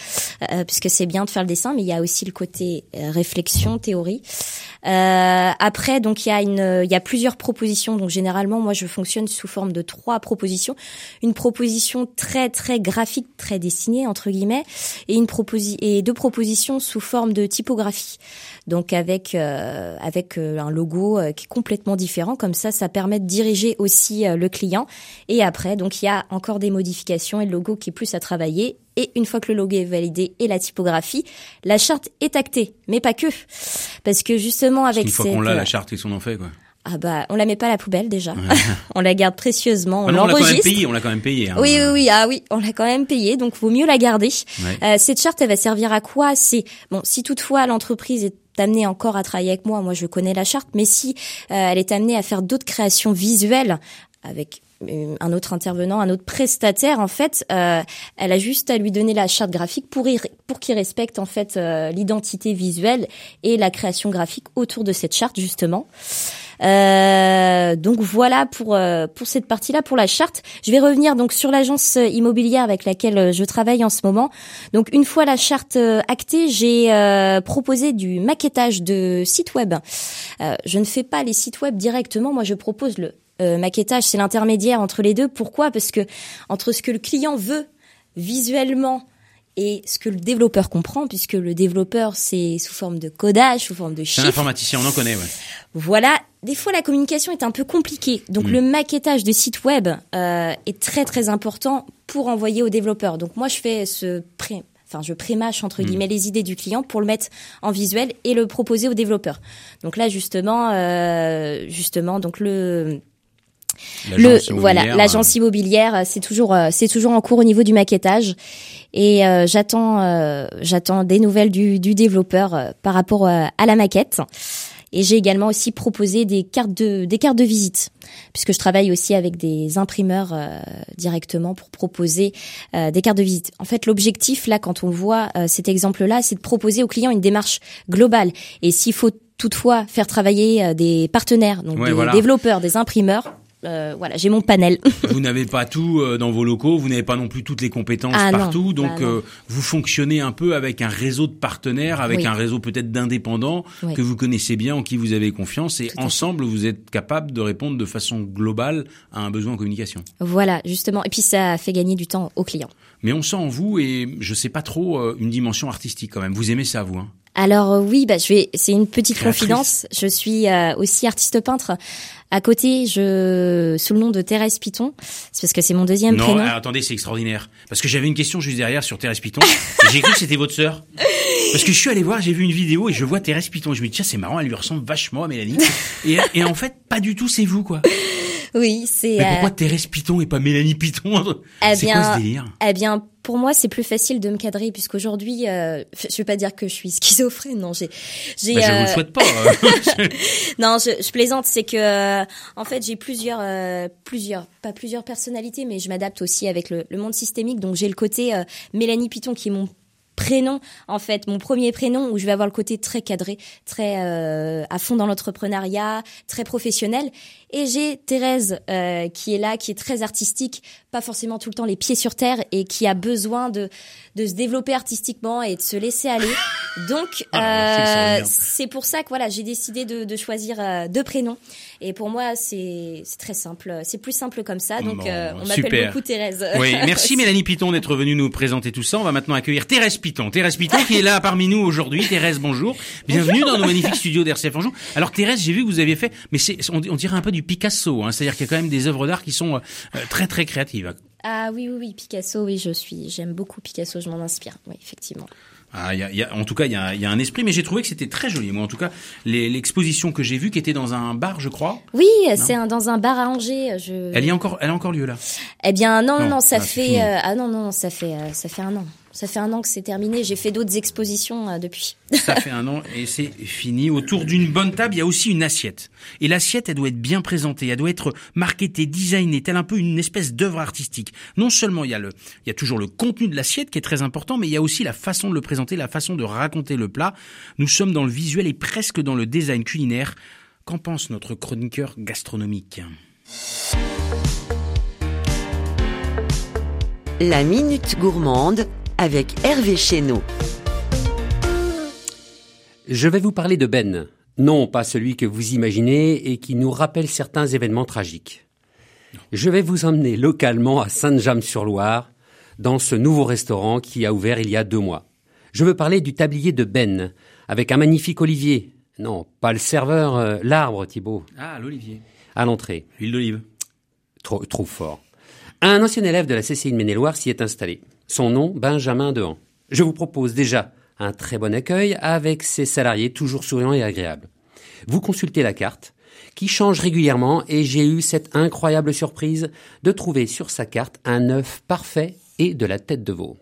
euh, puisque c'est bien de faire le dessin, mais il y a aussi le côté euh, réflexion, théorie. Euh, après, donc il y a une, il y a plusieurs propositions. Donc généralement, moi, je fonctionne sous forme de trois propositions. Une proposition très très graphique, très dessinée entre guillemets, et une proposi et deux propositions sous forme de typographie. Donc avec avec un logo qui est complètement différent. Comme ça, ça permet de diriger aussi le client. Et après, donc il y a encore des modifications et le logo qui est plus à travailler. Et une fois que le logo est validé et la typographie, la charte est actée, mais pas que, parce que justement avec qu'une fois qu'on l'a, la charte, qu'est-ce qu'on en fait, quoi ah bah on la met pas à la poubelle déjà, on la garde précieusement, on Ah on l'a quand même l'enregistre. payé, on l'a quand même payé. hein. Oui, oui, oui, ah oui, on l'a quand même payé, donc vaut mieux la garder. Ouais. Euh, cette charte, elle va servir à quoi? C'est bon, si toutefois l'entreprise est amenée encore à travailler avec moi, moi je connais la charte, mais si euh, elle est amenée à faire d'autres créations visuelles avec euh, un autre intervenant, un autre prestataire, en fait, euh, elle a juste à lui donner la charte graphique pour pour qu'il respecte en fait euh, l'identité visuelle et la création graphique autour de cette charte justement. Euh, donc voilà pour euh, pour cette partie-là pour la charte. Je vais revenir donc sur l'agence immobilière avec laquelle euh, je travaille en ce moment. Donc une fois la charte euh, actée, j'ai euh, proposé du maquettage de site web. Euh, je ne fais pas les sites web directement, moi je propose le euh, maquettage, c'est l'intermédiaire entre les deux. Pourquoi? Parce que entre ce que le client veut visuellement et ce que le développeur comprend, puisque le développeur c'est sous forme de codage, sous forme de C'est un chiffres. informaticien, on en connaît, ouais. Voilà, des fois la communication est un peu compliquée. Donc Mm. le maquettage de site web euh, est très très important pour envoyer aux développeurs. Donc moi je fais ce pré enfin je prémâche entre Mm. guillemets les idées du client pour le mettre en visuel et le proposer aux développeurs. Donc là justement euh, justement donc le le voilà immobilière, l'agence immobilière euh, c'est toujours euh, c'est toujours en cours au niveau du maquettage et euh, j'attends euh, j'attends des nouvelles du, du développeur euh, par rapport euh, à la maquette Et j'ai également aussi proposé des cartes de des cartes de visite, puisque je travaille aussi avec des imprimeurs euh, directement pour proposer euh, des cartes de visite. En fait, l'objectif là, quand on voit euh, cet exemple-là, c'est de proposer aux clients une démarche globale. Et s'il faut toutefois faire travailler euh, des partenaires, donc Ouais, des voilà. développeurs, des imprimeurs, euh, voilà, j'ai mon panel. Vous n'avez pas tout euh, dans vos locaux, vous n'avez pas non plus toutes les compétences Ah non, partout, donc bah non. euh, vous fonctionnez un peu avec un réseau de partenaires, avec Oui. un réseau peut-être d'indépendants Oui. que vous connaissez bien, en qui vous avez confiance, et Tout ensemble vous êtes capable de répondre de façon globale à un besoin en communication. voilà, justement. Et puis ça fait gagner du temps aux clients. Mais on sent en vous, et je sais pas trop, euh, une dimension artistique quand même. Vous aimez ça, vous hein? Alors euh, oui, bah, je vais. C'est une petite Créatrice. confidence. Je suis euh, aussi artiste peintre. À côté, je sous le nom de Thérèse Piton. C'est parce que c'est mon deuxième Non, prénom. alors, attendez, c'est extraordinaire. Parce que j'avais une question juste derrière sur Thérèse Piton. j'ai cru que c'était votre sœur. Parce que je suis allé voir, j'ai vu une vidéo et je vois Thérèse Piton. Je me dis, tiens, c'est marrant, elle lui ressemble vachement à Mélanie. et, et en fait, pas du tout, c'est vous, quoi. Oui, c'est. Mais euh, pourquoi Thérèse Piton et pas Mélanie Piton? Eh C'est quoi ce délire? eh bien, pour moi, c'est plus facile de me cadrer puisqu'aujourd'hui, euh, je vais pas dire que je suis schizophrène. Non, j'ai, j'ai. bah, Je vous euh, le souhaite pas. euh. non, je, je plaisante. C'est que, euh, en fait, j'ai plusieurs, euh, plusieurs, pas plusieurs personnalités, mais je m'adapte aussi avec le, le monde systémique. Donc, j'ai le côté euh, Mélanie Piton qui est mon prénom, en fait, mon premier prénom, où je vais avoir le côté très cadré, très euh, à fond dans l'entrepreneuriat, très professionnel. Et j'ai Thérèse euh, qui est là, qui est très artistique, pas forcément tout le temps les pieds sur terre, et qui a besoin de de se développer artistiquement et de se laisser aller. Donc, Ah, c'est euh, pour ça que voilà, j'ai décidé de, de choisir euh, deux prénoms. Et pour moi, c'est c'est très simple. C'est plus simple comme ça. Donc, Bon, euh, on m'appelle beaucoup Thérèse. Oui, merci Mélanie Piton d'être venue nous présenter tout ça. On va maintenant accueillir Thérèse Piton. Thérèse Piton qui est là parmi nous aujourd'hui. Thérèse, bonjour. Bienvenue dans nos magnifiques studios d'RCF Anjou. Alors Thérèse, j'ai vu que vous aviez fait, mais on, on dirait un peu du Picasso. Hein, C'est-à-dire qu'il y a quand même des œuvres d'art qui sont euh, très très créatives. Ah oui, oui, oui, Picasso, oui, je suis. J'aime beaucoup Picasso, je m'en inspire. Oui, effectivement. Ah, y a, y a- en tout cas, il y a, y a un esprit, mais j'ai trouvé que c'était très joli. Moi, en tout cas, l'exposition que j'ai vue, qui était dans un bar, je crois, Oui, c'est un, dans un bar à Angers. Je... elle y a encore, elle a encore lieu là? Eh bien, non, non, ça c'est fait. euh, ah non, non, ça fait, euh, ça fait un an. Ça fait un an que c'est terminé. J'ai fait d'autres expositions euh, depuis. Ça fait un an et c'est fini. Autour d'une bonne table, il y a aussi une assiette. Et l'assiette, elle doit être bien présentée, elle doit être marketée, designée, telle un peu une espèce d'œuvre artistique. Non seulement il y a le, il y a toujours le contenu de l'assiette qui est très important, mais il y a aussi la façon de le présenter, la façon de raconter le plat. Nous sommes dans le visuel et presque dans le design culinaire. Qu'en pense notre chroniqueur gastronomique? La Minute Gourmande avec Hervé Chéneau. Je vais vous parler de Ben. Non, pas celui que vous imaginez et qui nous rappelle certains événements tragiques. Je vais vous emmener localement à Saint-James-sur-Loire, dans ce nouveau restaurant qui a ouvert il y a deux mois. Je veux parler du tablier de Ben, avec un magnifique olivier. Non, pas le serveur, euh, l'arbre, Thibault, Ah, l'olivier. à l'entrée. L'huile d'olive. Trop, trop fort. Un ancien élève de la CCI de Maine-et-Loire s'y est installé. Son nom, Benjamin Dehan. Je vous propose déjà un très bon accueil avec ses salariés toujours souriants et agréables. Vous consultez la carte, qui change régulièrement et j'ai eu cette incroyable surprise de trouver sur sa carte un œuf parfait et de la tête de veau.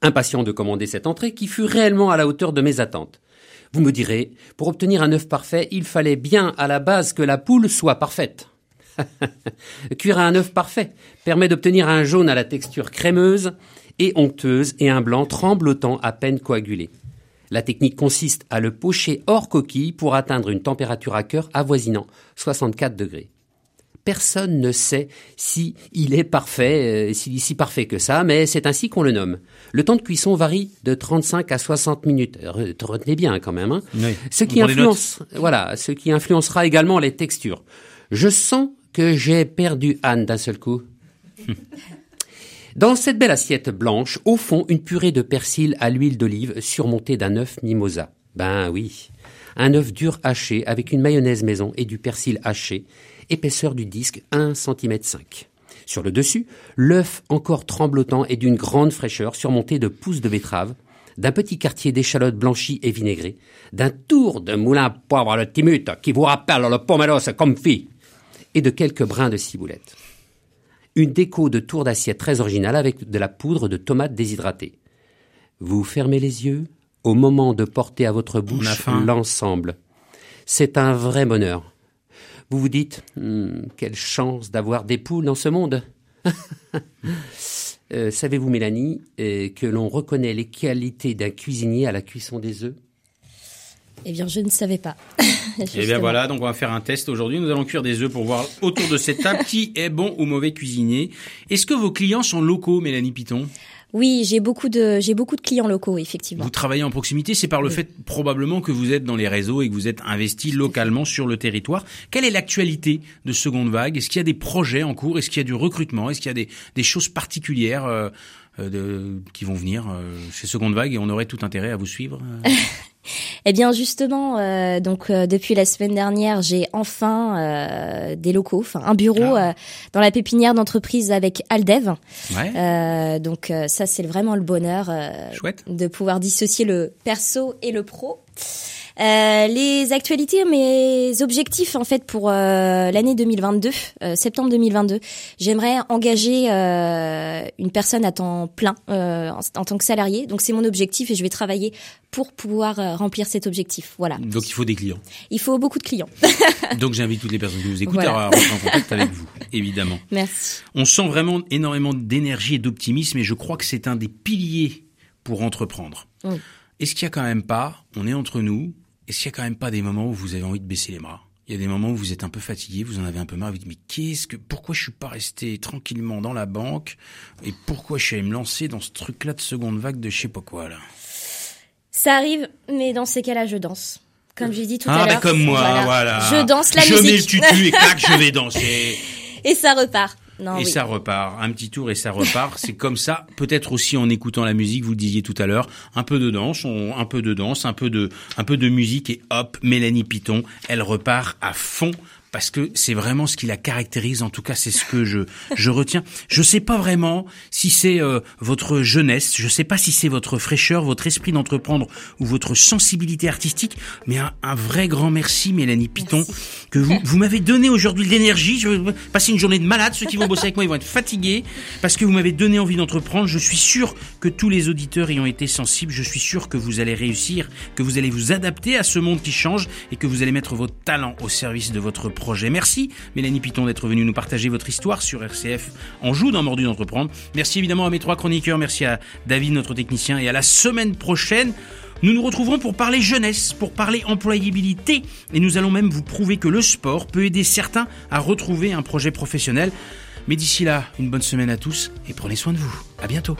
Impatient de commander cette entrée qui fut réellement à la hauteur de mes attentes. Vous me direz, pour obtenir un œuf parfait, il fallait bien à la base que la poule soit parfaite. Cuire un œuf parfait permet d'obtenir un jaune à la texture crémeuse et onctueuse et un blanc tremblotant à peine coagulé. La technique consiste à le pocher hors coquille pour atteindre une température à cœur avoisinant 64 degrés. Personne ne sait si il est parfait, euh, s'il est si parfait que ça, mais c'est ainsi qu'on le nomme. Le temps de cuisson varie de 35 à 60 minutes. Re- Retenez bien quand même. Hein. Oui. Ce qui influence, voilà, ce qui influencera également les textures. Je sens que j'ai perdu Anne d'un seul coup. Dans cette belle assiette blanche, au fond, une purée de persil à l'huile d'olive surmontée d'un œuf mimosa. Ben oui. Un œuf dur haché avec une mayonnaise maison et du persil haché, épaisseur du disque 1 cm 5. Sur le dessus, l'œuf encore tremblotant et d'une grande fraîcheur surmonté de pousses de betterave, d'un petit quartier d'échalotes blanchies et vinaigrées, d'un tour de moulin poivre à la timute qui vous rappelle le pomelos confit, et de quelques brins de ciboulette une déco de tour d'assiette très originale avec de la poudre de tomate déshydratée. Vous fermez les yeux au moment de porter à votre bouche l'ensemble. C'est un vrai bonheur. Vous vous dites, Hmm, quelle chance d'avoir des poules dans ce monde. Euh, Savez-vous, Mélanie, euh, que l'on reconnaît les qualités d'un cuisinier à la cuisson des œufs? Eh bien, je ne savais pas. Et bien voilà, donc on va faire un test aujourd'hui. Nous allons cuire des œufs pour voir autour de cette table qui est bon ou mauvais cuisinier. Est-ce que vos clients sont locaux, Mélanie Piton Oui, j'ai beaucoup de j'ai beaucoup de clients locaux, effectivement. Vous travaillez en proximité, c'est par le fait probablement que vous êtes dans les réseaux et que vous êtes investi localement sur le territoire. Quelle est l'actualité de Seconde Vague? Est-ce qu'il y a des projets en cours? Est-ce qu'il y a du recrutement? Est-ce qu'il y a des, des choses particulières euh, euh, de, qui vont venir euh, chez Seconde Vague et on aurait tout intérêt à vous suivre euh? Eh bien, justement, euh, donc euh, depuis la semaine dernière, j'ai enfin euh, des locaux, enfin un bureau Ah. euh, dans la pépinière d'entreprise avec Aldev. Ouais, Euh, donc euh, ça, c'est vraiment le bonheur euh, chouette. de pouvoir dissocier le perso et le pro. Euh, les actualités, mes objectifs en fait pour euh, l'année 2022, euh, septembre 2022, j'aimerais engager euh, une personne à temps plein euh, en, en tant que salarié. Donc c'est mon objectif et je vais travailler pour pouvoir remplir cet objectif. Voilà. Donc il faut des clients. Il faut beaucoup de clients. Donc j'invite toutes les personnes qui nous écoutent Voilà. à rentrer en contact avec vous, évidemment. Merci. On sent vraiment énormément d'énergie et d'optimisme et je crois que c'est un des piliers pour entreprendre. Oui. Est-ce qu'il y a quand même pas, on est entre nous, est-ce qu'il y a quand même pas des moments où vous avez envie de baisser les bras? Il y a des moments où vous êtes un peu fatigué, vous en avez un peu marre, vous dites mais qu'est-ce que, pourquoi je suis pas resté tranquillement dans la banque? Et pourquoi je suis allé me lancer dans ce truc-là de seconde vague de je sais pas quoi là? Ça arrive, mais dans ces cas-là, je danse. Comme j'ai dit tout Ah à bah l'heure. comme moi, voilà. Je danse la je mets le musique. tutu et clac, je vais danser. et ça repart. Non, et oui. ça repart, un petit tour et ça repart. c'est comme ça, peut-être aussi en écoutant la musique, vous le disiez tout à l'heure, un peu de danse, on- un peu de danse, un peu de, un peu de musique et hop, Mélanie Piton, elle repart à fond parce que c'est vraiment ce qui la caractérise. En tout cas, c'est ce que je je retiens. Je sais pas vraiment si c'est euh, votre jeunesse, je sais pas si c'est votre fraîcheur, votre esprit d'entreprendre ou votre sensibilité artistique, mais un, un vrai grand merci, Mélanie Piton, que vous vous m'avez donné aujourd'hui de l'énergie. Je vais passer une journée de malade. Ceux qui vont bosser avec moi, ils vont être fatigués parce que vous m'avez donné envie d'entreprendre. Je suis sûr que tous les auditeurs y ont été sensibles. Je suis sûr que vous allez réussir, que vous allez vous adapter à ce monde qui change et que vous allez mettre votre talent au service de votre Merci Mélanie Piton d'être venue nous partager votre histoire sur RCF en joue dans Mordu d'entreprendre. Merci évidemment à mes trois chroniqueurs, merci à David notre technicien et à la semaine prochaine. Nous nous retrouverons pour parler jeunesse, pour parler employabilité et nous allons même vous prouver que le sport peut aider certains à retrouver un projet professionnel. Mais d'ici là, une bonne semaine à tous et prenez soin de vous. À bientôt.